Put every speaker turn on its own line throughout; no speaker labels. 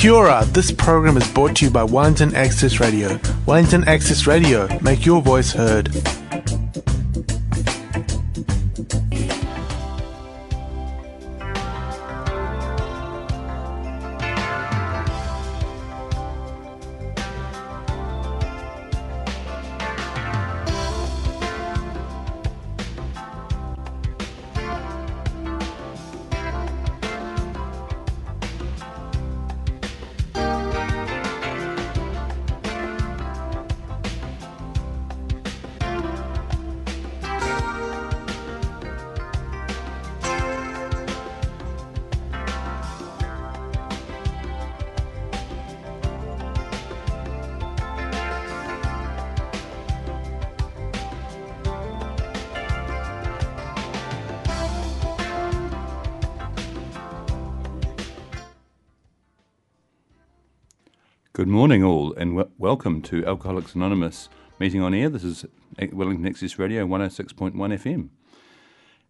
Kia. This program is brought to you by Wellington Access Radio. Wellington Access Radio, make your voice heard.
And w- welcome to Alcoholics Anonymous meeting on air. This is Wellington Access Radio 106.1 FM.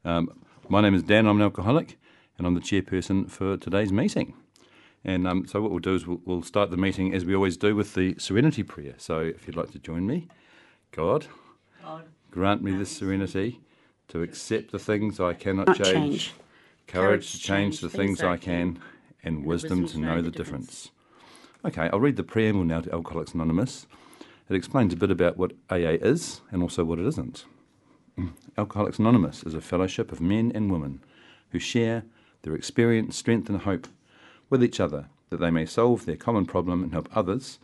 Um, my name is Dan, I'm an alcoholic, and I'm the chairperson for today's meeting. And um, so, what we'll do is we'll, we'll, start the meeting as we always do with the Serenity Prayer. So, if you'd like to join me, God, God grant me the serenity to accept the things I cannot change, change, courage to change the things I can, and wisdom to know the difference. Okay, I'll read the preamble now to Alcoholics Anonymous. It explains a bit about what AA is and also what it isn't. Alcoholics Anonymous is a fellowship of men and women who share their experience, strength, and hope with each other that they may solve their common problem and help others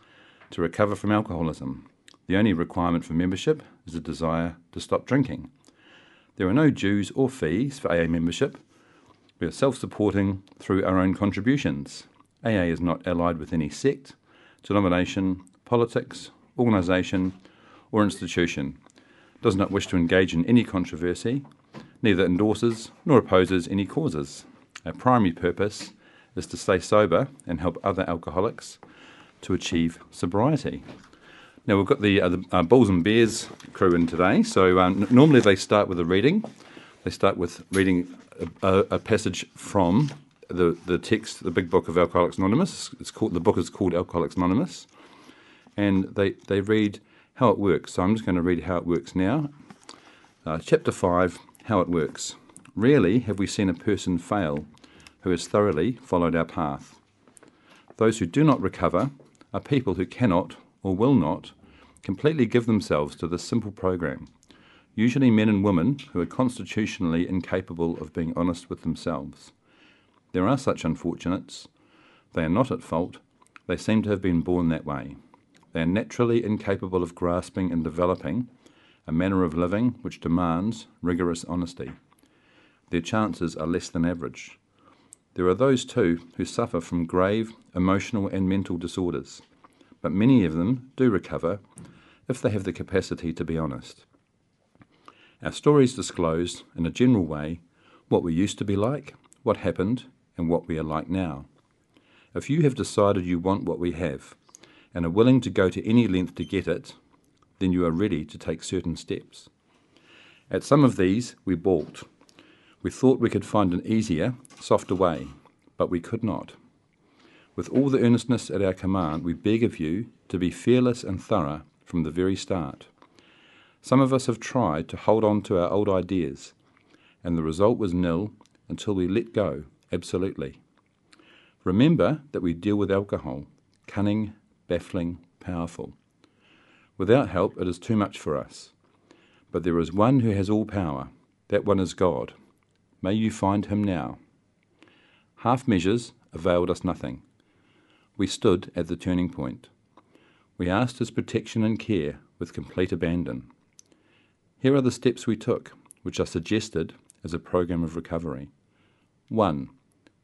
to recover from alcoholism. The only requirement for membership is a desire to stop drinking. There are no dues or fees for AA membership. We are self supporting through our own contributions. AA is not allied with any sect, denomination, politics, organisation, or institution, does not wish to engage in any controversy, neither endorses nor opposes any causes. Our primary purpose is to stay sober and help other alcoholics to achieve sobriety. Now we've got the, uh, the uh, Bulls and Bears crew in today. So n- normally they start with a reading. They start with reading a, a, a passage from the, the text, the big book of Alcoholics Anonymous. It's called the book is called Alcoholics Anonymous, and they they read how it works. So I'm just going to read how it works now. Uh, chapter five, how it works. Rarely have we seen a person fail who has thoroughly followed our path. Those who do not recover are people who cannot or will not completely give themselves to this simple program. Usually, men and women who are constitutionally incapable of being honest with themselves. There are such unfortunates. They are not at fault. They seem to have been born that way. They are naturally incapable of grasping and developing a manner of living which demands rigorous honesty. Their chances are less than average. There are those, too, who suffer from grave emotional and mental disorders, but many of them do recover if they have the capacity to be honest. Our stories disclose, in a general way, what we used to be like, what happened, and what we are like now. If you have decided you want what we have and are willing to go to any length to get it, then you are ready to take certain steps. At some of these, we balked. We thought we could find an easier, softer way, but we could not. With all the earnestness at our command, we beg of you to be fearless and thorough from the very start. Some of us have tried to hold on to our old ideas, and the result was nil until we let go Absolutely. Remember that we deal with alcohol, cunning, baffling, powerful. Without help, it is too much for us. But there is one who has all power. That one is God. May you find him now. Half measures availed us nothing. We stood at the turning point. We asked his protection and care with complete abandon. Here are the steps we took, which are suggested as a program of recovery. 1.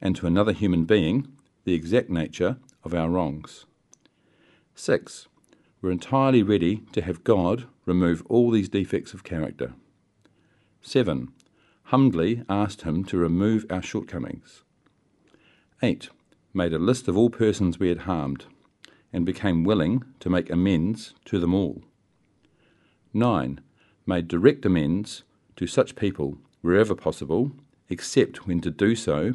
and to another human being the exact nature of our wrongs. 6. We're entirely ready to have God remove all these defects of character. 7. Humbly asked Him to remove our shortcomings. 8. Made a list of all persons we had harmed and became willing to make amends to them all. 9. Made direct amends to such people wherever possible, except when to do so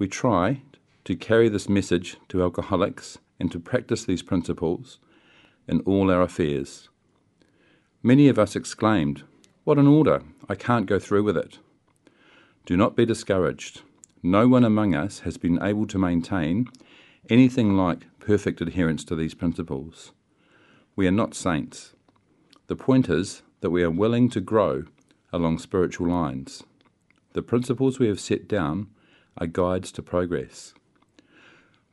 we try to carry this message to alcoholics and to practice these principles in all our affairs. Many of us exclaimed, What an order! I can't go through with it. Do not be discouraged. No one among us has been able to maintain anything like perfect adherence to these principles. We are not saints. The point is that we are willing to grow along spiritual lines. The principles we have set down are guides to progress.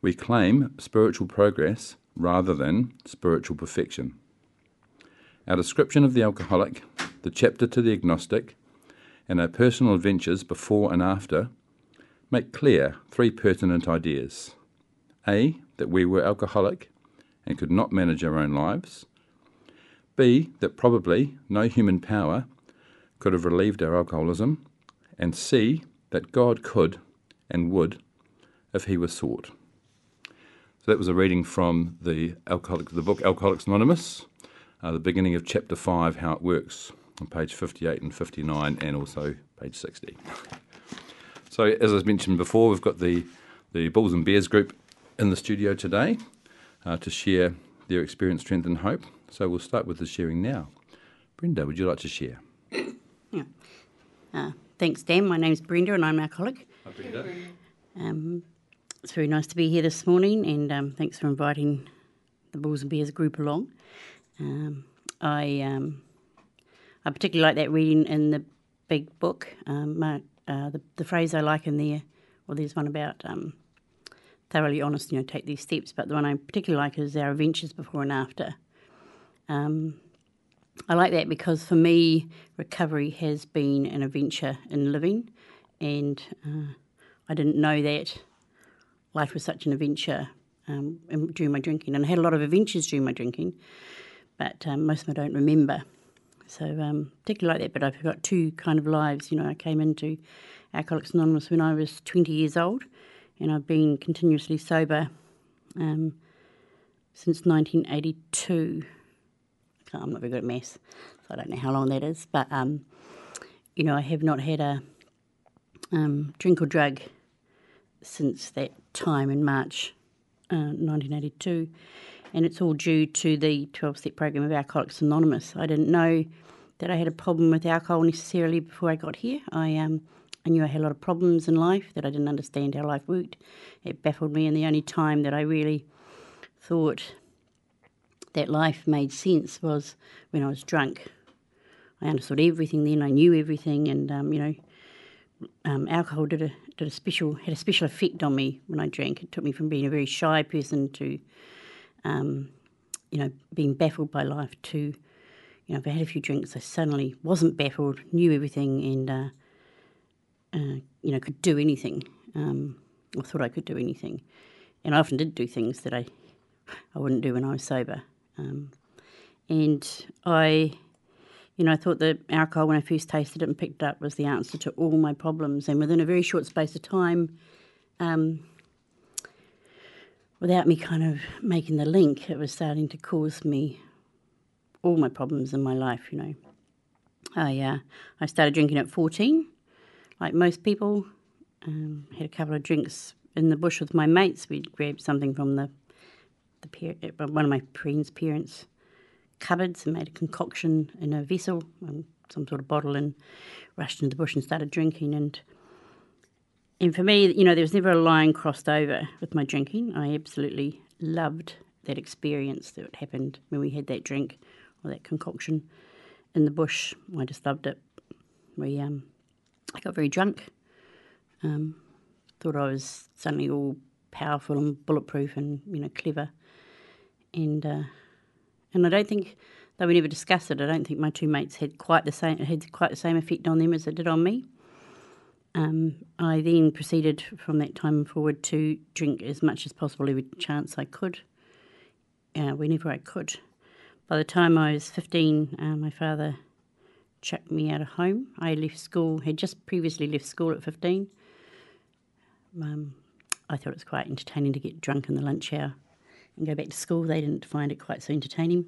We claim spiritual progress rather than spiritual perfection. Our description of the alcoholic, the chapter to the agnostic, and our personal adventures before and after make clear three pertinent ideas. A. That we were alcoholic and could not manage our own lives. B. That probably no human power could have relieved our alcoholism. And C. That God could and would if he were sought. So that was a reading from the alcoholic, the book Alcoholics Anonymous, uh, the beginning of chapter five, how it works, on page fifty-eight and fifty-nine, and also page sixty. So, as I mentioned before, we've got the the Bulls and Bears group in the studio today uh, to share their experience, strength, and hope. So, we'll start with the sharing now. Brenda, would you like to share?
Yeah. Uh, thanks, Dan. My name's Brenda, and I'm alcoholic. Um, it's very nice to be here this morning, and um, thanks for inviting the Bulls and Bears group along. Um, I um, I particularly like that reading in the big book. Um, my, uh, the, the phrase I like in there, well, there's one about um, thoroughly honest, you know, take these steps, but the one I particularly like is our adventures before and after. Um, I like that because for me, recovery has been an adventure in living, and uh, I didn't know that life was such an adventure um, during my drinking. And I had a lot of adventures during my drinking, but um, most of them I don't remember. So, um, particularly like that, but I've got two kind of lives. You know, I came into Alcoholics Anonymous when I was 20 years old, and I've been continuously sober um, since 1982. I'm not very good at maths, so I don't know how long that is. But, um, you know, I have not had a um, drink or drug since that time in March uh, 1982, and it's all due to the 12 step program of Alcoholics Anonymous. I didn't know that I had a problem with alcohol necessarily before I got here. I, um, I knew I had a lot of problems in life, that I didn't understand how life worked. It baffled me, and the only time that I really thought that life made sense was when I was drunk. I understood everything then, I knew everything, and um, you know, um, alcohol did a did a special had a special effect on me when I drank. It took me from being a very shy person to, um, you know, being baffled by life to, you know, if I had a few drinks, I suddenly wasn't baffled, knew everything, and uh, uh, you know, could do anything. Um, or thought I could do anything, and I often did do things that I I wouldn't do when I was sober. Um, and I you know, I thought that alcohol, when I first tasted it and picked it up, was the answer to all my problems. And within a very short space of time, um, without me kind of making the link, it was starting to cause me all my problems in my life, you know. I, uh, I started drinking at 14, like most people. Um, had a couple of drinks in the bush with my mates. We grabbed something from the, the one of my friend's parents' cupboards and made a concoction in a vessel, um, some sort of bottle, and rushed into the bush and started drinking. And and for me, you know, there was never a line crossed over with my drinking. I absolutely loved that experience that happened when we had that drink or that concoction in the bush. I just loved it. We um, I got very drunk. Um, thought I was suddenly all powerful and bulletproof and you know clever, and uh, and I don't think though we never discussed it. I don't think my two mates had quite the same had quite the same effect on them as it did on me. Um, I then proceeded from that time forward to drink as much as possible every chance I could, uh, whenever I could. By the time I was 15, uh, my father chucked me out of home. I left school, had just previously left school at 15. Um, I thought it was quite entertaining to get drunk in the lunch hour and go back to school. They didn't find it quite so entertaining.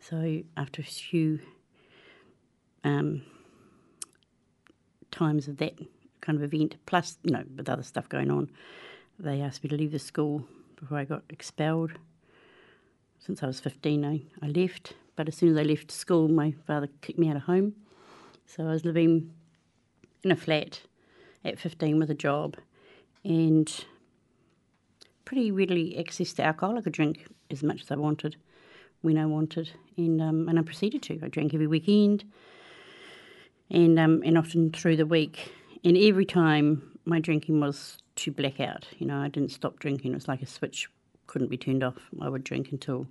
So after a few um, times of that kind of event, plus, you know, with other stuff going on, they asked me to leave the school before I got expelled. Since I was 15, I, I left. But as soon as I left school, my father kicked me out of home. So I was living in a flat at 15 with a job and pretty readily access to alcohol. I could drink as much as I wanted when I wanted, and um, and I proceeded to. I drank every weekend, and um, and often through the week. And every time my drinking was to blackout. You know, I didn't stop drinking. It was like a switch couldn't be turned off. I would drink until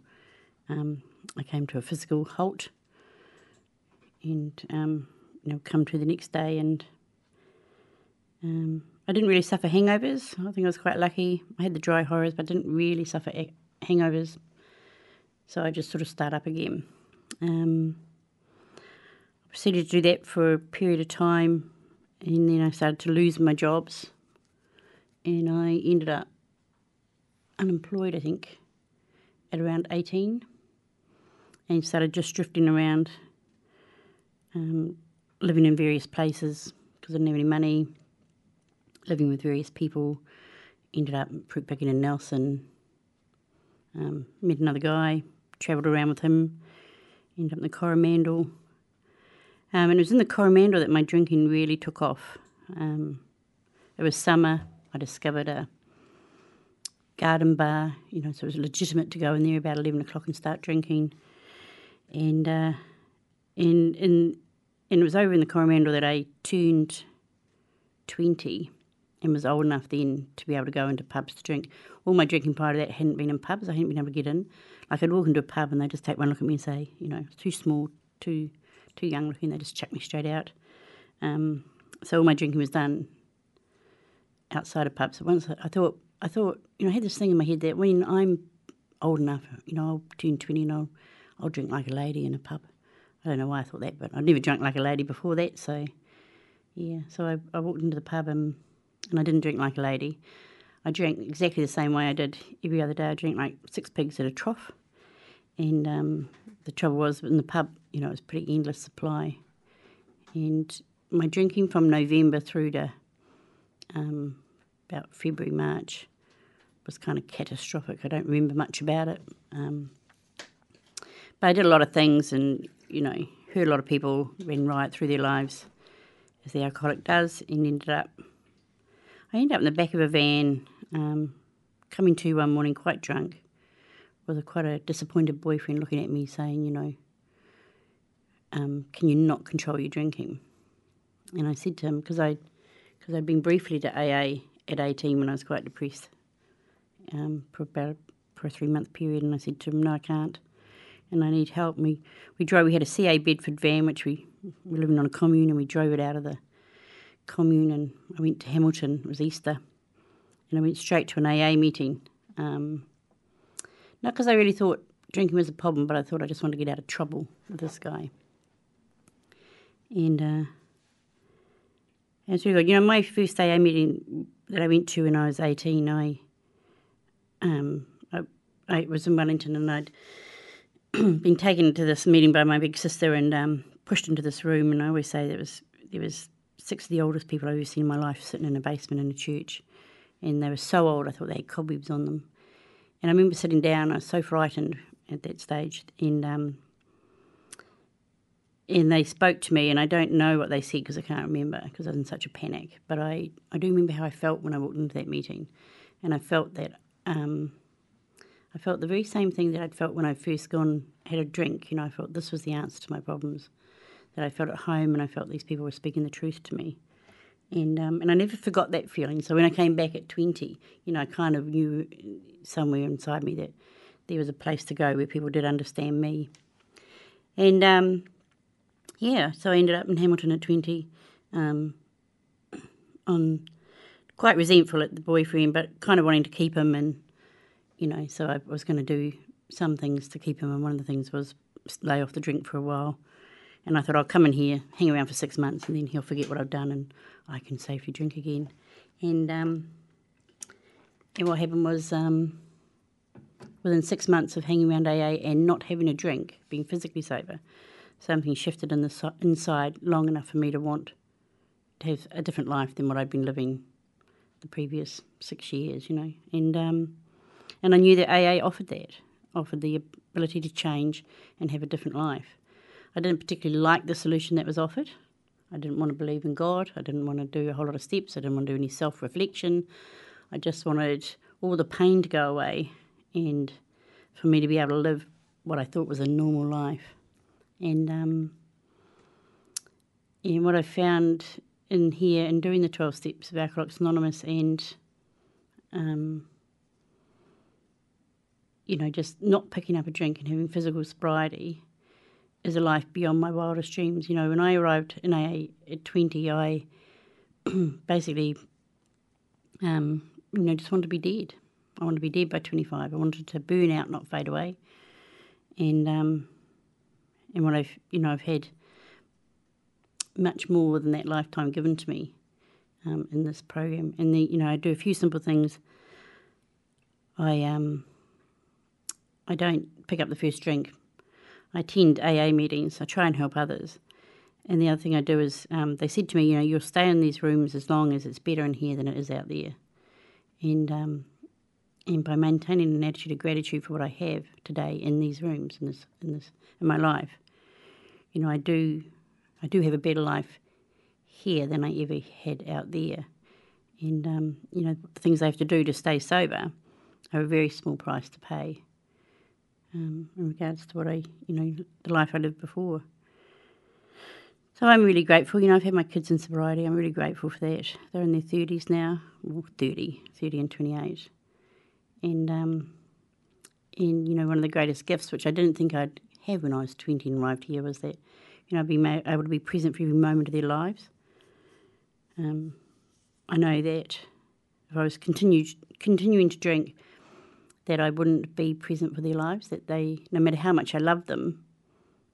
um, I came to a physical halt, and um, you know, come to the next day and. Um, I didn't really suffer hangovers. I think I was quite lucky. I had the dry horrors, but I didn't really suffer hangovers. So I just sort of start up again. Um, I proceeded to do that for a period of time, and then I started to lose my jobs, and I ended up unemployed, I think, at around 18, and started just drifting around, um, living in various places because I didn't have any money, living with various people. Ended up back in Nelson, um, met another guy, travelled around with him, ended up in the Coromandel. Um, and it was in the Coromandel that my drinking really took off. Um, it was summer. I discovered a garden bar, you know, so it was legitimate to go in there about 11 o'clock and start drinking. And, uh, and, and, and it was over in the Coromandel that I turned 20 and was old enough then to be able to go into pubs to drink. All my drinking prior to that hadn't been in pubs. I hadn't been able to get in. Like I'd walk into a pub and they'd just take one look at me and say, you know, too small, too too young looking. They just chuck me straight out. Um, so all my drinking was done outside of pubs. Once I thought, I thought, you know, I had this thing in my head that when I'm old enough, you know, I'll turn twenty and I'll I'll drink like a lady in a pub. I don't know why I thought that, but I'd never drunk like a lady before that. So yeah, so I, I walked into the pub and and I didn't drink like a lady. I drank exactly the same way I did every other day. I drank like six pigs at a trough. And um, the trouble was in the pub, you know, it was pretty endless supply. And my drinking from November through to um, about February, March was kind of catastrophic. I don't remember much about it. Um, but I did a lot of things and, you know, heard a lot of people ran riot through their lives, as the alcoholic does, and ended up I ended up in the back of a van, um, coming to one morning quite drunk, with a quite a disappointed boyfriend looking at me saying, you know, um, can you not control your drinking? And I said to him, because I, because I'd been briefly to AA at 18 when I was quite depressed, um, for about for a three month period, and I said to him, no, I can't, and I need help. And we we drove. We had a CA Bedford van, which we were living on a commune, and we drove it out of the commune and I went to Hamilton, it was Easter, and I went straight to an AA meeting. Um, not because I really thought drinking was a problem, but I thought I just wanted to get out of trouble with this guy. And uh, it's really good. You know, my first AA meeting that I went to when I was 18, I, um, I, I was in Wellington and I'd been taken to this meeting by my big sister and um, pushed into this room. And I always say there was there was six of the oldest people I've ever seen in my life sitting in a basement in a church. And they were so old, I thought they had cobwebs on them. And I remember sitting down, I was so frightened at that stage. And um, and they spoke to me, and I don't know what they said because I can't remember because I was in such a panic. But I, I do remember how I felt when I walked into that meeting. And I felt that um, I felt the very same thing that I'd felt when I first gone had a drink. You know, I felt this was the answer to my problems. That I felt at home and I felt these people were speaking the truth to me. And um, and I never forgot that feeling. So when I came back at twenty, you know, I kind of knew somewhere inside me that there was a place to go where people did understand me. And um, yeah, so I ended up in Hamilton at twenty, um, on quite resentful at the boyfriend, but kind of wanting to keep him and you know, so I was going to do some things to keep him, and one of the things was lay off the drink for a while. And I thought I'll come in here, hang around for six months, and then he'll forget what I've done, and I can safely drink again. And um, and what happened was um, within six months of hanging around AA and not having a drink, being physically sober, something shifted in the so- inside long enough for me to want to have a different life than what I'd been living the previous six years, you know. And um, and I knew that AA offered that, offered the ability to change and have a different life. I didn't particularly like the solution that was offered. I didn't want to believe in God. I didn't want to do a whole lot of steps. I didn't want to do any self reflection. I just wanted all the pain to go away and for me to be able to live what I thought was a normal life. And, um, and what I found in here in doing the 12 steps of Alcoholics Anonymous and um, you know, just not picking up a drink and having physical sobriety is a life beyond my wildest dreams. You know, when I arrived in AA at 20, I basically, um, you know, just wanted to be dead. I wanted to be dead by 25. I wanted to burn out, not fade away. And, um, and what I've, you know, I've had much more than that lifetime given to me um, in this program. And, the, you know, I do a few simple things. I, um, I don't pick up the first drink. I attend AA meetings. I try and help others. And the other thing I do is um, they said to me, you know, you'll stay in these rooms as long as it's better in here than it is out there. And um, and by maintaining an attitude of gratitude for what I have today in these rooms in this in this in my life, you know, I do I do have a better life here than I ever had out there. And um, you know, the things I have to do to stay sober are a very small price to pay um, in regards to what I, you know, the life I lived before. So I'm really grateful. You know, I've had my kids in sobriety. I'm really grateful for that. They're in their 30s now, well, 30, 30 and 28. And, um, and, you know, one of the greatest gifts, which I didn't think I'd have when I was 20 and arrived here, was that, you know, I'd be able to be present for every moment of their lives. Um, I know that if I was continued, continuing to drink, that I wouldn't be present for their lives, that they, no matter how much I love them,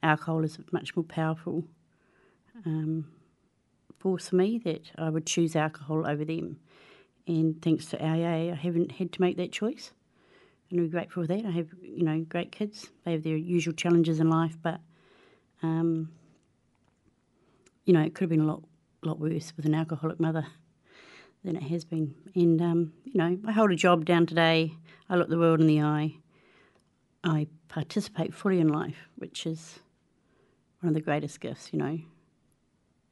alcohol is much more powerful um, force for me, that I would choose alcohol over them. And thanks to AA, I haven't had to make that choice. And I'm grateful for that. I have, you know, great kids. They have their usual challenges in life, but, um, you know, it could have been a lot, lot worse with an alcoholic mother than it has been. And, um, you know, I hold a job down today. I look the world in the eye. I participate fully in life, which is one of the greatest gifts, you know.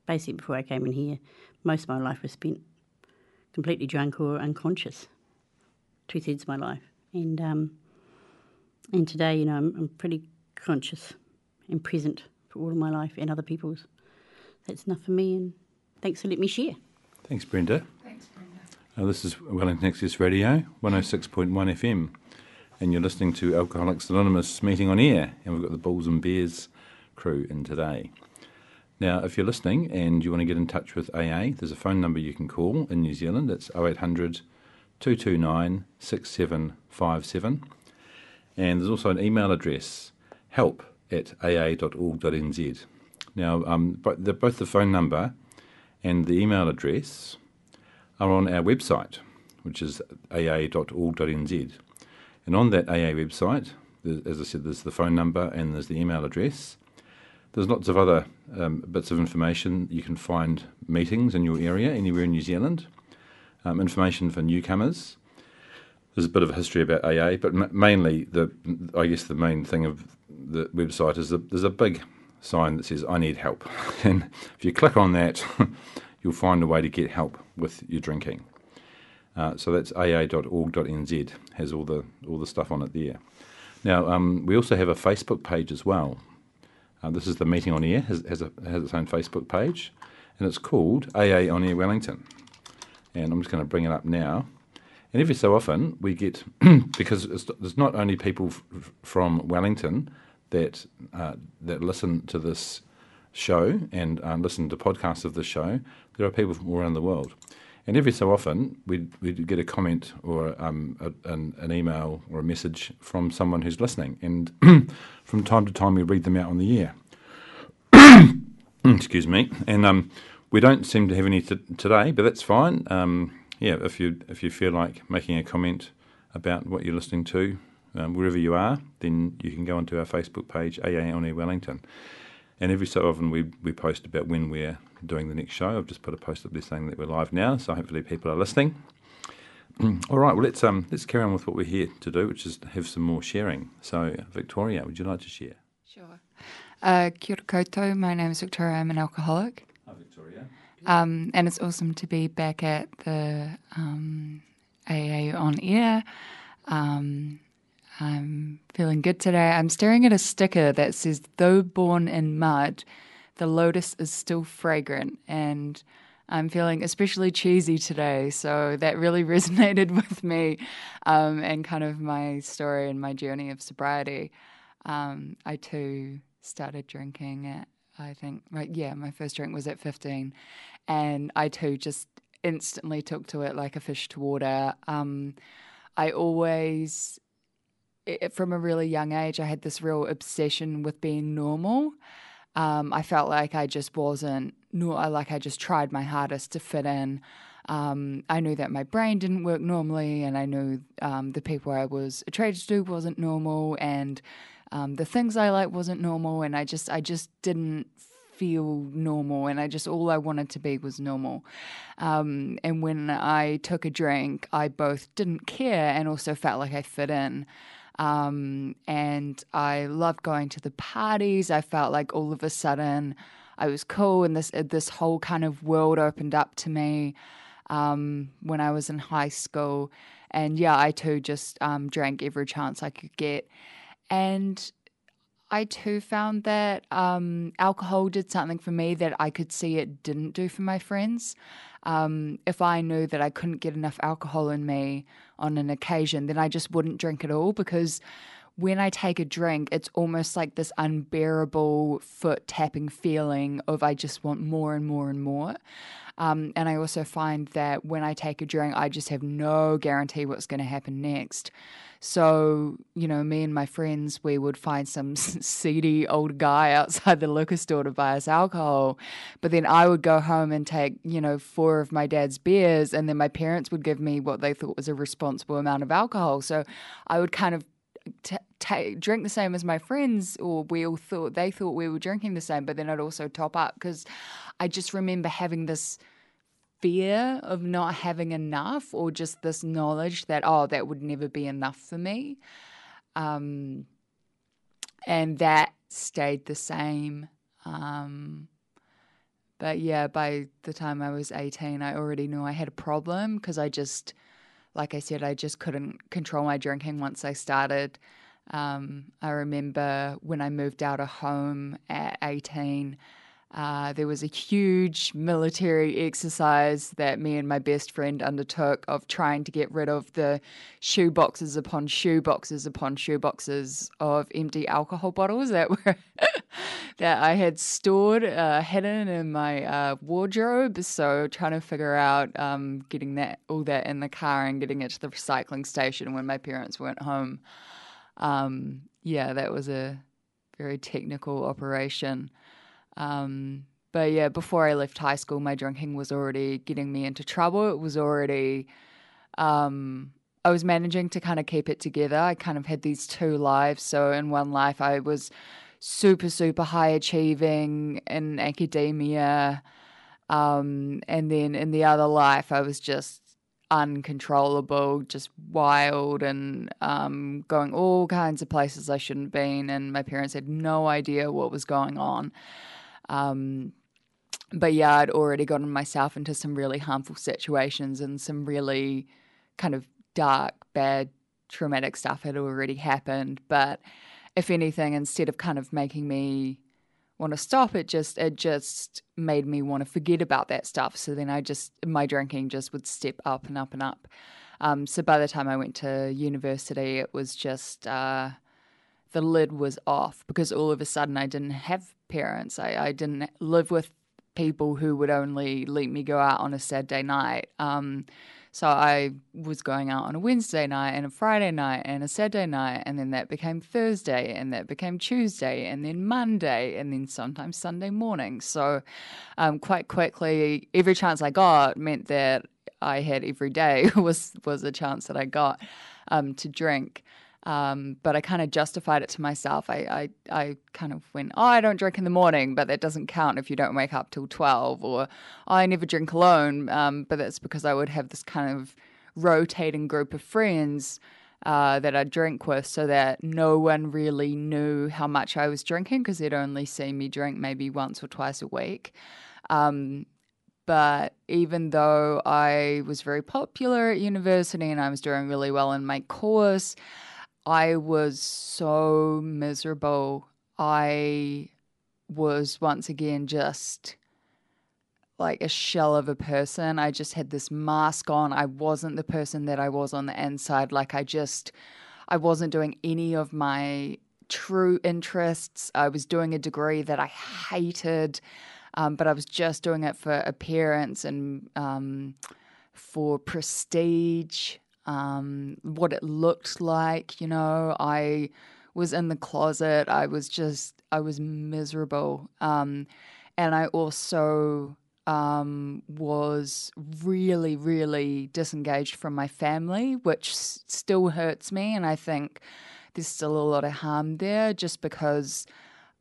Basically, before I came in here, most of my life was spent completely drunk or unconscious, two thirds of my life. And, um, and today, you know, I'm, I'm pretty conscious and present for all of my life and other people's. That's enough for me, and thanks for letting me share.
Thanks, Brenda. Uh, this is Wellington Access Radio, 106.1 FM, and you're listening to Alcoholics Anonymous meeting on air, and we've got the Bulls and Bears crew in today. Now, if you're listening and you want to get in touch with AA, there's a phone number you can call in New Zealand. It's 0800 229 6757. And there's also an email address, help at aa.org.nz. Now, um, both the phone number and the email address are on our website, which is aa.org.nz. And on that AA website, as I said, there's the phone number and there's the email address. There's lots of other um, bits of information. You can find meetings in your area, anywhere in New Zealand, um, information for newcomers. There's a bit of a history about AA, but m- mainly, the I guess the main thing of the website is there's a big sign that says "I need help," and if you click on that, you'll find a way to get help with your drinking. Uh, so that's aa.org.nz has all the all the stuff on it there. Now um, we also have a Facebook page as well. Uh, this is the meeting on air has has, a, has its own Facebook page, and it's called AA on Air Wellington. And I'm just going to bring it up now. And every so often we get because there's not only people f- from Wellington that uh, that listen to this show and uh, listen to podcasts of the show. There are people from all around the world. And every so often, we'd, we'd get a comment or um, a, an, an, email or a message from someone who's listening. And from time to time, we read them out on the air. Excuse me. And um, we don't seem to have any t- today, but that's fine. Um, yeah, if you if you feel like making a comment about what you're listening to, um, wherever you are, then you can go onto our Facebook page, AA on Air Wellington. And every so often we, we post about when we're doing the next show. I've just put a post up there saying that we're live now, so hopefully people are listening. All right, well let's um let's carry on with what we're here to do, which is have some more sharing. So Victoria, would you like to share?
Sure. Uh, kia koutou, my name is Victoria. I'm an alcoholic.
Hi, Victoria.
Um, and it's awesome to be back at the um, AA on air. Um, I'm feeling good today. I'm staring at a sticker that says, Though born in mud, the lotus is still fragrant. And I'm feeling especially cheesy today. So that really resonated with me um, and kind of my story and my journey of sobriety. Um, I too started drinking at, I think, right, yeah, my first drink was at 15. And I too just instantly took to it like a fish to water. Um, I always it, from a really young age, I had this real obsession with being normal. Um, I felt like I just wasn't, like I just tried my hardest to fit in. Um, I knew that my brain didn't work normally, and I knew um, the people I was attracted to wasn't normal, and um, the things I liked wasn't normal, and I just, I just didn't feel normal, and I just all I wanted to be was normal. Um, and when I took a drink, I both didn't care and also felt like I fit in. Um, and I loved going to the parties. I felt like all of a sudden I was cool, and this this whole kind of world opened up to me um, when I was in high school. And yeah, I too just um, drank every chance I could get, and I too found that um, alcohol did something for me that I could see it didn't do for my friends. Um, if I knew that I couldn't get enough alcohol in me on an occasion, then I just wouldn't drink at all because when I take a drink, it's almost like this unbearable foot tapping feeling of I just want more and more and more. Um, and I also find that when I take a drink, I just have no guarantee what's going to happen next. So, you know, me and my friends, we would find some seedy old guy outside the liquor store to buy us alcohol. But then I would go home and take, you know, four of my dad's beers, and then my parents would give me what they thought was a responsible amount of alcohol. So I would kind of T- drink the same as my friends, or we all thought they thought we were drinking the same, but then I'd also top up because I just remember having this fear of not having enough or just this knowledge that oh that would never be enough for me. Um, and that stayed the same um, but yeah by the time i was 18 i already knew i had a problem because i just like i said i just couldn't control my drinking once i started um, i remember when i moved out of home at 18 uh, there was a huge military exercise that me and my best friend undertook of trying to get rid of the shoe boxes upon shoe boxes upon shoe boxes of empty alcohol bottles that were that I had stored uh, hidden in my uh, wardrobe. So trying to figure out um, getting that all that in the car and getting it to the recycling station when my parents weren't home. Um, yeah, that was a very technical operation. Um, but yeah, before I left high school, my drinking was already getting me into trouble. It was already, um, I was managing to kind of keep it together. I kind of had these two lives. So in one life, I was super, super high achieving in academia. Um, and then in the other life, I was just uncontrollable, just wild, and um, going all kinds of places I shouldn't have been. And my parents had no idea what was going on. Um, but yeah, I'd already gotten myself into some really harmful situations and some really kind of dark, bad, traumatic stuff had already happened. But if anything, instead of kind of making me want to stop, it just it just made me want to forget about that stuff. So then I just my drinking just would step up and up and up. Um, so by the time I went to university, it was just uh, the lid was off because all of a sudden I didn't have parents. I, I didn't live with people who would only let me go out on a Saturday night. Um, so I was going out on a Wednesday night and a Friday night and a Saturday night, and then that became Thursday, and that became Tuesday, and then Monday, and then sometimes Sunday morning. So um, quite quickly, every chance I got meant that I had every day was was a chance that I got um, to drink. Um, but I kind of justified it to myself. I, I, I kind of went, oh, I don't drink in the morning, but that doesn't count if you don't wake up till 12. Or oh, I never drink alone, um, but that's because I would have this kind of rotating group of friends uh, that I'd drink with so that no one really knew how much I was drinking because they'd only see me drink maybe once or twice a week. Um, but even though I was very popular at university and I was doing really well in my course, I was so miserable. I was once again just like a shell of a person. I just had this mask on. I wasn't the person that I was on the inside. Like I just, I wasn't doing any of my true interests. I was doing a degree that I hated, um, but I was just doing it for appearance and um, for prestige um, what it looked like. You know, I was in the closet. I was just, I was miserable. Um, and I also um, was really, really disengaged from my family, which s- still hurts me. And I think there's still a lot of harm there just because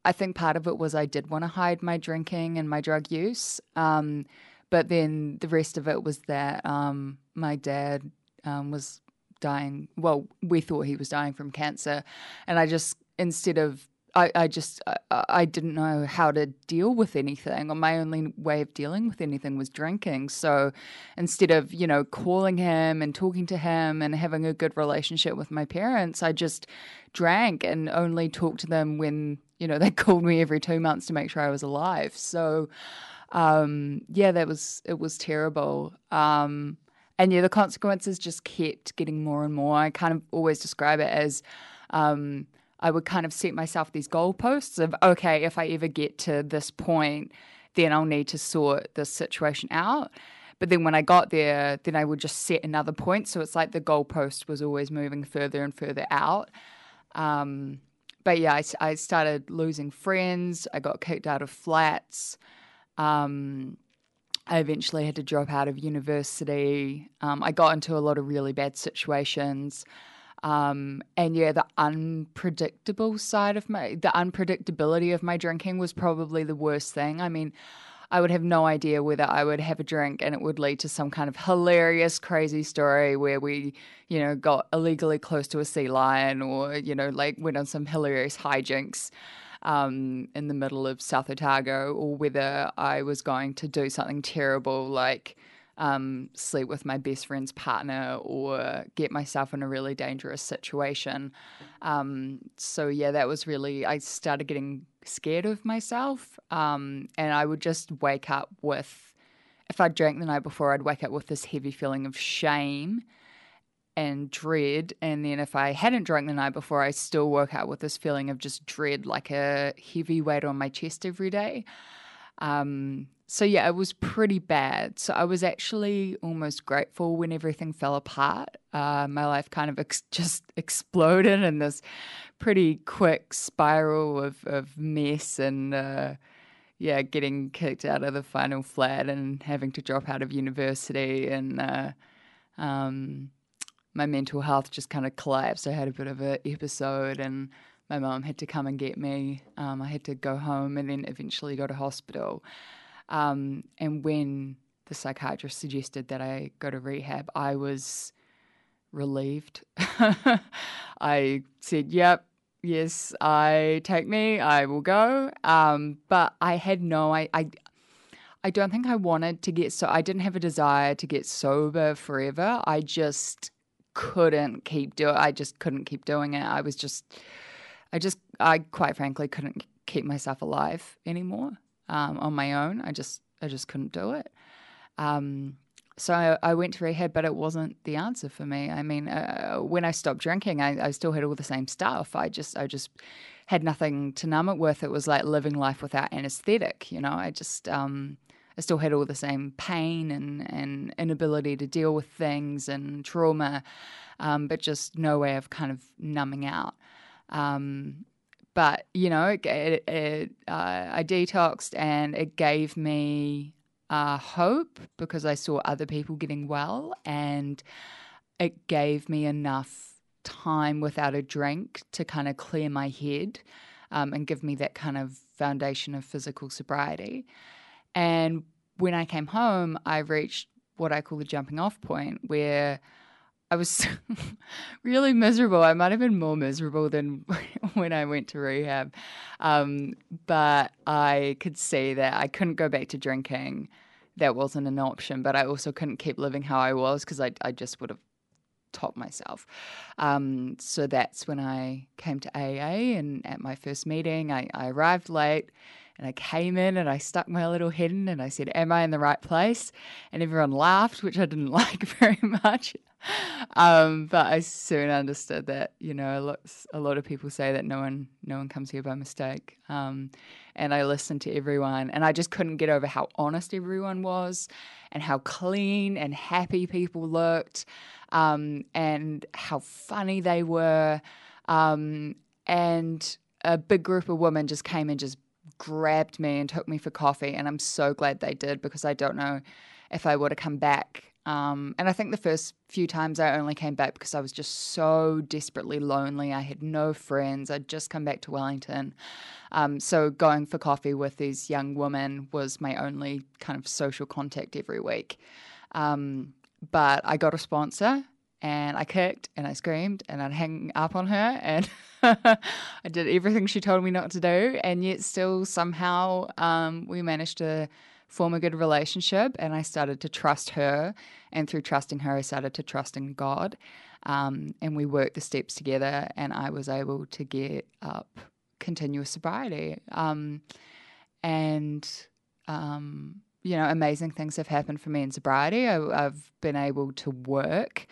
I think part of it was I did want to hide my drinking and my drug use. Um, but then the rest of it was that um, my dad um, was dying. Well, we thought he was dying from cancer, and I just instead of I, I just I, I, didn't know how to deal with anything, or my only way of dealing with anything was drinking. So instead of you know calling him and talking to him and having a good relationship with my parents, I just drank and only talked to them when you know they called me every two months to make sure I was alive. So um, yeah, that was it was terrible. Um, and yeah, the consequences just kept getting more and more. I kind of always describe it as um, I would kind of set myself these goalposts of, okay, if I ever get to this point, then I'll need to sort this situation out. But then when I got there, then I would just set another point. So it's like the goalpost was always moving further and further out. Um, but yeah, I, I, started losing friends. I got kicked out of flats. Um, I eventually had to drop out of university. Um, I got into a lot of really bad situations. Um, and yeah, the unpredictable side of my, the unpredictability of my drinking was probably the worst thing. I mean, I would have no idea whether I would have a drink and it would lead to some kind of hilarious, crazy story where we, you know, got illegally close to a sea lion or, you know, like went on some hilarious hijinks um, in the middle of South Otago, or whether I was going to do something terrible like um, sleep with my best friend's partner or get myself in a really dangerous situation. Um, so, yeah, that was really, I started getting scared of myself. Um, and I would just wake up with, if I drank the night before, I'd wake up with this heavy feeling of shame and dread. And then if I hadn't drunk the night before, I still woke up with this feeling of just dread, like a heavy weight on my chest every day. Um, so yeah, it was pretty bad. So I was actually almost grateful when everything fell apart. Uh, my life kind of ex- just exploded in this pretty quick spiral of, of mess and uh, yeah, getting kicked out of the final flat and having to drop out of university and uh, um, my mental health just kind of collapsed. I had a bit of an episode, and my mum had to come and get me. Um, I had to go home and then eventually go to hospital. Um, and when the psychiatrist suggested that I go to rehab, I was relieved. I said, "Yep, yes, I take me. I will go." Um, but I had no, I, I, I don't think I wanted to get so I didn't have a desire to get sober forever. I just couldn't keep doing I just couldn't keep doing it. I was just I just I quite frankly couldn't keep myself alive anymore um, on my own. I just I just couldn't do it. Um, so I, I, went to rehab, but it wasn't the answer for me. I mean, uh, when I stopped drinking, I, I, still had all the same stuff. I just I just had nothing to numb it with. It was like living life without anesthetic. You know, I just um, I still had all the same pain and, and inability to deal with things and trauma, um, but just no way of kind of numbing out. Um, but you know, it, it, it, uh, I detoxed and it gave me uh, hope because I saw other people getting well, and it gave me enough time without a drink to kind of clear my head um, and give me that kind of foundation of physical sobriety. And when I came home, I reached what I call the jumping off point where I was really miserable. I might have been more miserable than when I went to rehab. Um, but I could see that I couldn't go back to drinking. That wasn't an option. But I also couldn't keep living how I was because I, I just would have topped myself. Um, so that's when I came to AA. And at my first meeting, I, I arrived late and I came in and I stuck my little head in and I said, Am I in the right place? And everyone laughed, which I didn't like very much. Um, but I soon understood that, you know, a lot, a lot, of people say that no one, no one comes here by mistake. Um, and I listened to everyone and I just couldn't get over how honest everyone was and how clean and happy people looked um, and how funny they were. Um, and a big group of women just came and just grabbed me and took me for coffee. And I'm so glad they did because I don't know if I would have come back. Um, and I think the first few times I only came back because I was just so desperately lonely. I had no friends. I'd just come back to Wellington. Um, so going for coffee with these young women was my only kind of social contact every week. Um, but I got a sponsor and I kicked and I screamed and I'd hang up on her and I did everything she told me not to do, and yet still somehow um, we managed to form a good relationship. And I started to trust her, and through trusting her, I started to trust in God. Um, and we worked the steps together, and I was able to get up continuous sobriety. Um, and um, you know, amazing things have happened for me in sobriety. I, have been able to work.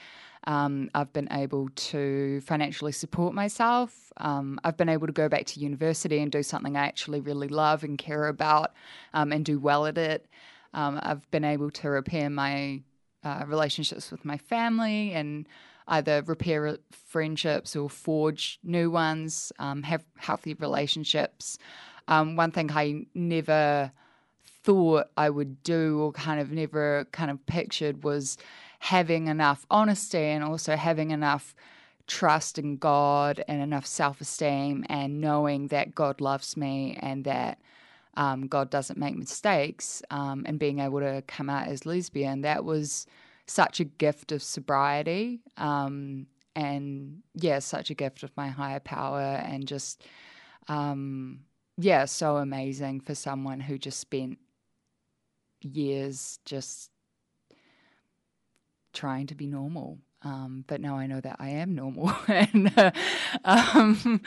Um, I've been able to financially support myself. Um, I've been able to go back to university and do something I actually really love and care about um, and do well at it. Um, I've been able to repair my uh, relationships with my family and either repair friendships or forge new ones, um, have healthy relationships. Um, one thing I never thought I would do or kind of never kind of pictured was having enough honesty and also having enough trust in God and enough self esteem and knowing that God loves me and that um, God doesn't make mistakes um, and being able to come out as lesbian, that was such a gift of sobriety. Um, and yeah, such a gift of my higher power and just, um, yeah, so amazing for someone who just spent years just trying to be normal. Um, but now I know that I am normal, and uh, um,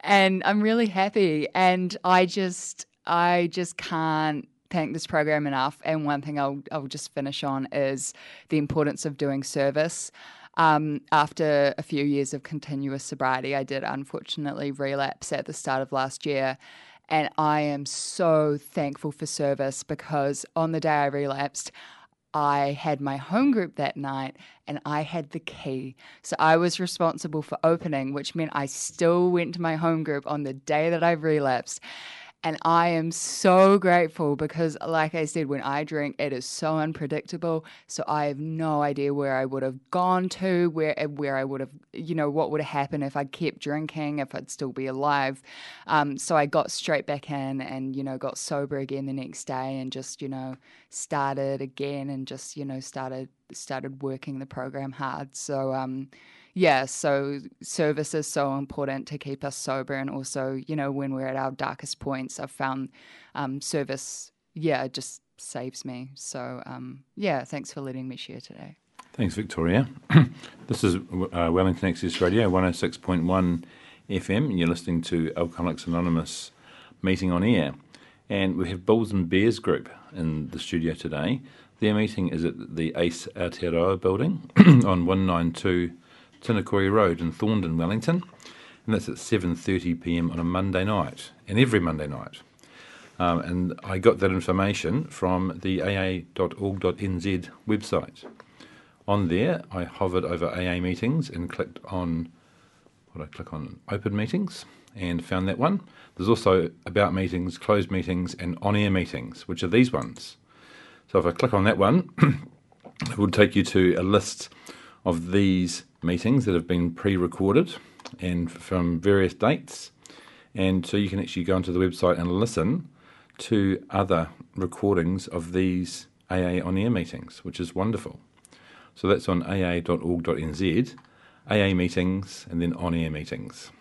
and I'm really happy. And I just I just can't thank this program enough. And one thing I'll I'll just finish on is the importance of doing service. Um, after a few years of continuous sobriety, I did unfortunately relapse at the start of last year. And I am so thankful for service because on the day I relapsed, I had my home group that night and I had the key. So I was responsible for opening, which meant I still went to my home group on the day that I relapsed. And I am so grateful because, like I said, when I drink, it is so unpredictable. So I have no idea where I would have gone to, where where I would have, you know, what would have happened if I kept drinking, if I'd still be alive. Um, so I got straight back in and, you know, got sober again the next day and just, you know, started again and just, you know, started started working the program hard. So, um, yeah, so service is so important to keep us sober. And also, you know, when we're at our darkest points, I've found um, service, yeah, it just saves me. So um, yeah, thanks for letting me share today.
Thanks, Victoria. this is uh, Wellington Access Radio 106.1 FM, you're listening to Alcoholics Anonymous meeting on air. And we have Bulls and Bears group in the studio today. Their meeting is at the Ace Aotearoa building on 192 Tinakori Road in Thorndon, Wellington. And that's at 7.30pm on a Monday night, and every Monday night. Um, and I got that information from the aa.org.nz website. On there, I hovered over AA meetings and clicked on what I click on open meetings and found that one. There's also about meetings, closed meetings, and on air meetings, which are these ones. So if I click on that one, it would take you to a list of these meetings that have been pre recorded and from various dates. And so you can actually go onto the website and listen to other recordings of these AA on air meetings, which is wonderful. So that's on aa.org.nz, AA meetings, and then on air meetings.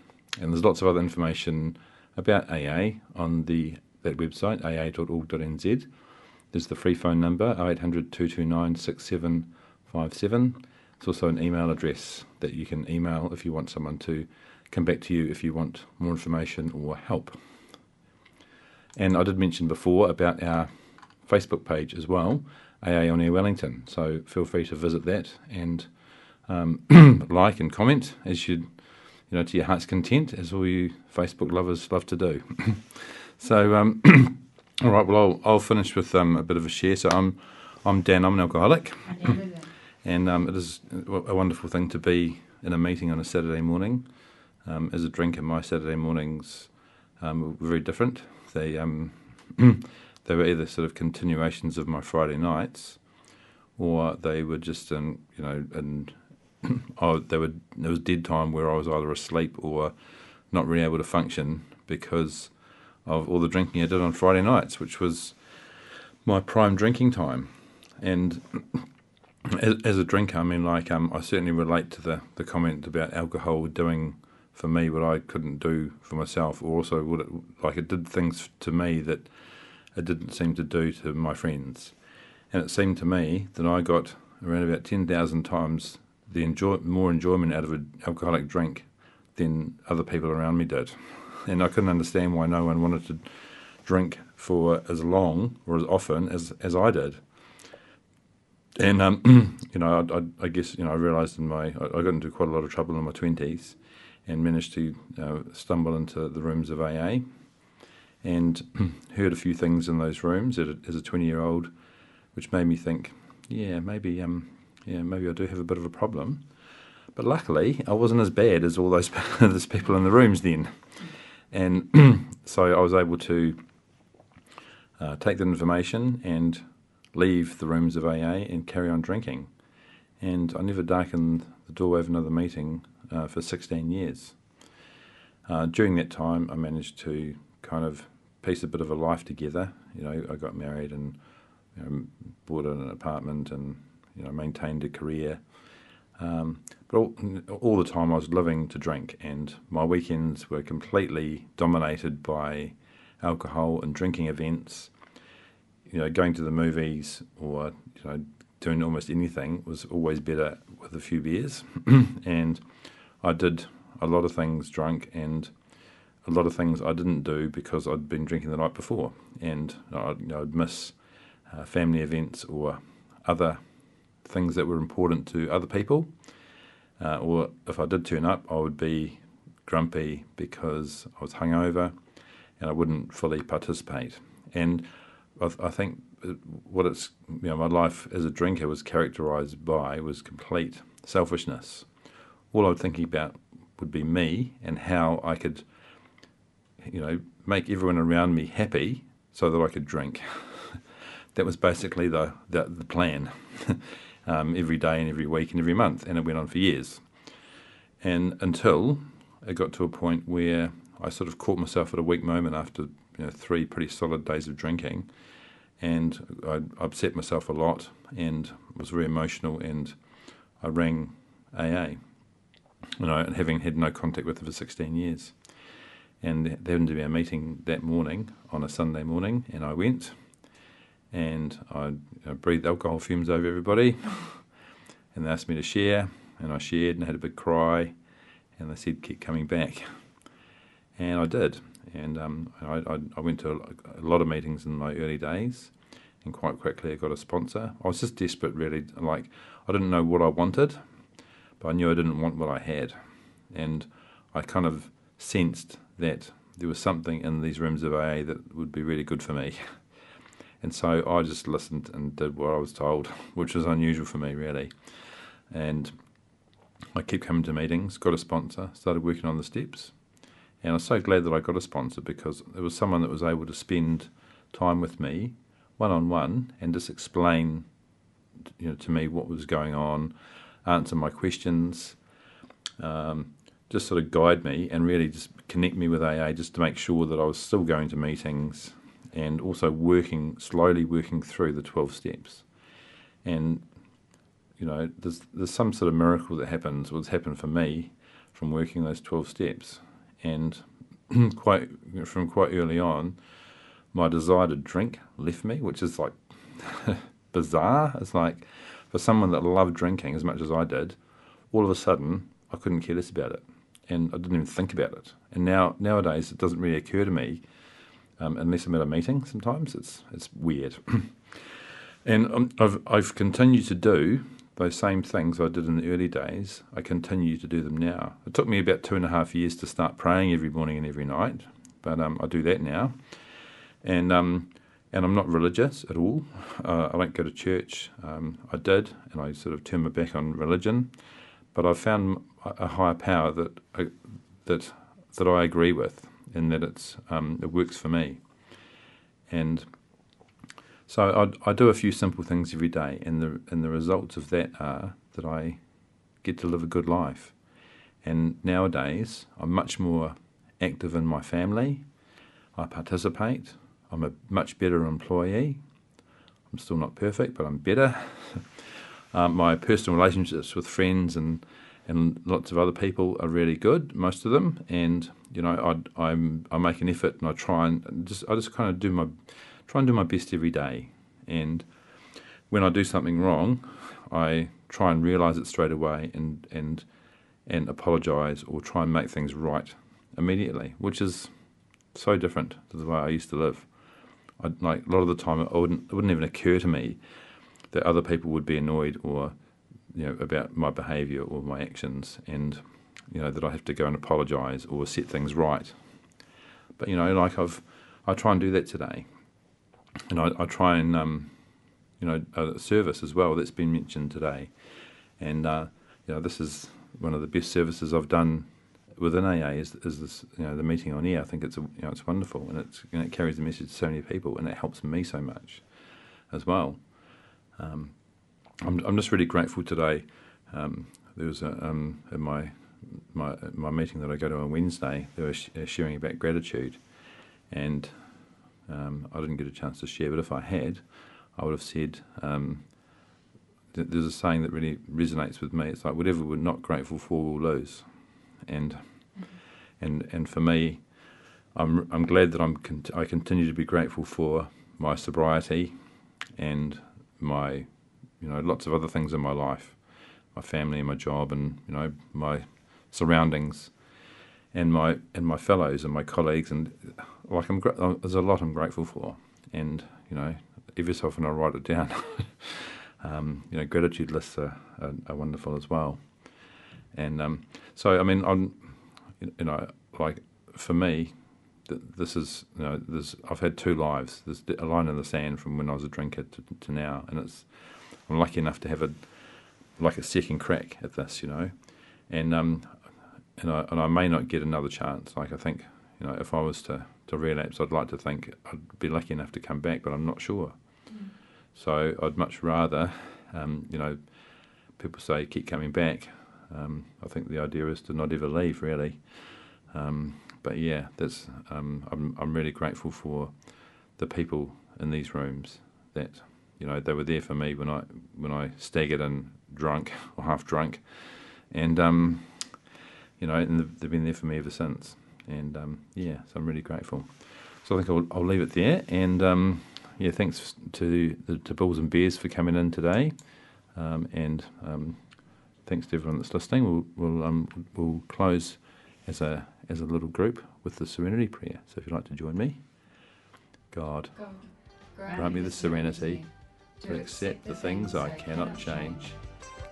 And there's lots of other information about AA on the that website, aa.org.nz. There's the free phone number, 0800 229 6757. It's also an email address that you can email if you want someone to come back to you if you want more information or help. And I did mention before about our Facebook page as well, AA on Air Wellington. So feel free to visit that and um, like and comment as you, you know, to your heart's content, as all you Facebook lovers love to do. so, um, all right. Well, I'll, I'll finish with um, a bit of a share. So I'm I'm Dan. I'm an alcoholic, and um, it is a wonderful thing to be in a meeting on a Saturday morning. Um, as a drinker, my Saturday mornings um, were very different. They um, they were either sort of continuations of my Friday nights, or they were just in you know and oh they were there was dead time where I was either asleep or not really able to function because of all the drinking I did on Friday nights, which was my prime drinking time, and. As, as a drinker, I mean, like um, I certainly relate to the, the comment about alcohol doing for me what I couldn't do for myself, or also what it, like it did things to me that it didn't seem to do to my friends. And it seemed to me that I got around about 10,000 times the enjoy, more enjoyment out of an alcoholic drink than other people around me did. And I couldn't understand why no one wanted to drink for as long or as often as, as I did. And, um, you know, I, I, guess, you know, I realised in my, I, got into quite a lot of trouble in my 20s and managed to uh, stumble into the rooms of AA and heard a few things in those rooms as a 20 year old, which made me think, yeah, maybe, um, yeah, maybe I do have a bit of a problem. But luckily, I wasn't as bad as all those, those people in the rooms then. And so I was able to uh, take that information and leave the rooms of AA and carry on drinking. And I never darkened the doorway of another meeting uh, for 16 years. Uh, during that time, I managed to kind of piece a bit of a life together. You know, I got married and you know, bought an apartment and you know maintained a career. Um, but all, all, the time I was living to drink, and my weekends were completely dominated by alcohol and drinking events. You know, going to the movies or you know doing almost anything was always better with a few beers, and I did a lot of things drunk and a lot of things I didn't do because I'd been drinking the night before, and I'd, you know, I'd miss uh, family events or other things that were important to other people. Uh, or if I did turn up, I would be grumpy because I was hungover and I wouldn't fully participate. And I, I think what it's you know my life as a drinker was characterised by was complete selfishness. All I was thinking about would be me and how I could you know, make everyone around me happy so that I could drink. that was basically the, the, the plan um, every day and every week and every month, and it went on for years. And until it got to a point where I sort of caught myself at a weak moment after you know, three pretty solid days of drinking, and I upset myself a lot and was very emotional, and I rang AA, you know, having had no contact with them for 16 years. And there happened to be a meeting that morning on a Sunday morning, and I went, and I know, breathed alcohol fumes over everybody, and they asked me to share, and I shared and had a big cry, and they said keep coming back, and I did, and um, I, I, went to a, a lot of meetings in my early days, and quite quickly I got a sponsor. I was just desperate, really, like I didn't know what I wanted, but I knew I didn't want what I had, and I kind of sensed that there was something in these rooms of AA that would be really good for me. And so I just listened and did what I was told, which was unusual for me, really. And I kept coming to meetings, got a sponsor, started working on the steps. And I was so glad that I got a sponsor because it was someone that was able to spend time with me one on one and just explain you know, to me what was going on, answer my questions, um, just sort of guide me and really just connect me with AA just to make sure that I was still going to meetings and also working slowly working through the 12 steps. And you know, there's there's some sort of miracle that happens, what's happened for me from working those 12 steps. And quite from quite early on, my desire to drink left me, which is like bizarre. It's like for someone that loved drinking as much as I did, all of a sudden I couldn't care less about it, and I didn't even think about it. And now nowadays it doesn't really occur to me um, unless I'm at a meeting. Sometimes it's it's weird. and um, I've I've continued to do those same things I did in the early days. I continue to do them now. It took me about two and a half years to start praying every morning and every night, but um, I do that now. And um, and I'm not religious at all. Uh, I don't go to church. Um, I did, and I sort of turned my back on religion. But I've found a higher power that uh, that that I agree with, and that it's um, it works for me. And so I, I do a few simple things every day, and the and the results of that are that I get to live a good life. And nowadays, I'm much more active in my family. I participate. I'm a much better employee. I'm still not perfect, but I'm better. um, my personal relationships with friends and and lots of other people are really good, most of them. And you know, I I'm I make an effort and I try and just I just kind of do my try and do my best every day. And when I do something wrong, I try and realise it straight away and and and apologise or try and make things right immediately, which is so different to the way I used to live. I, like a lot of the time, it wouldn't, it wouldn't even occur to me that other people would be annoyed or you know about my behaviour or my actions, and you know that I have to go and apologise or set things right. But you know, like I've, I try and do that today, and I, I try and um, you know a service as well that's been mentioned today, and uh, you know this is one of the best services I've done within AA is, is this you know the meeting on air. I think it's a, you know it's wonderful and it's it carries the message to so many people and it helps me so much as well. Um, I'm I'm just really grateful today. Um, there was a, um, in my my my meeting that I go to on Wednesday. They were sh- sharing about gratitude, and um, I didn't get a chance to share. But if I had, I would have said. Um, there's a saying that really resonates with me. It's like whatever we're not grateful for, we'll lose and and and for me, I'm I'm glad that I'm I continue to be grateful for my sobriety and my you know lots of other things in my life, my family and my job and you know my surroundings and my and my fellows and my colleagues and like I'm there's a lot I'm grateful for and you know every so often I write it down. um, you know gratitude lists are, are, are wonderful as well. And um, so, I mean, I'm, you know, like for me, this is, you know, this, I've had two lives. There's a line in the sand from when I was a drinker to, to now, and it's, I'm lucky enough to have a, like a second crack at this, you know, and um, and I and I may not get another chance. Like I think, you know, if I was to to relapse, I'd like to think I'd be lucky enough to come back, but I'm not sure. Mm. So I'd much rather, um, you know, people say keep coming back. Um, I think the idea is to not ever leave, really. Um, but yeah, that's um, I'm I'm really grateful for the people in these rooms that you know they were there for me when I when I staggered and drunk or half drunk, and um, you know, and they've been there for me ever since. And um, yeah, so I'm really grateful. So I think I'll, I'll leave it there and um, yeah, thanks to the to Bulls and Bears for coming in today, um, and um, thanks to everyone that's listening. We'll we'll, um, we'll close as a as a little group with the Serenity Prayer. So if you'd like to join me, God, grant me the serenity to accept the things I cannot change,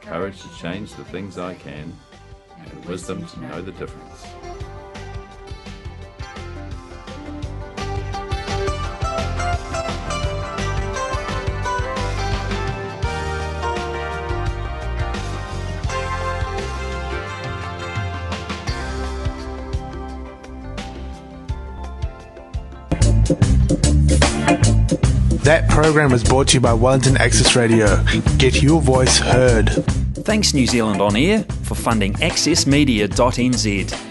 courage to change the things I can, and wisdom to know the difference.
That program was brought to you by Wellington Access Radio. Get your voice heard.
Thanks New Zealand On Air for funding accessmedia.nz.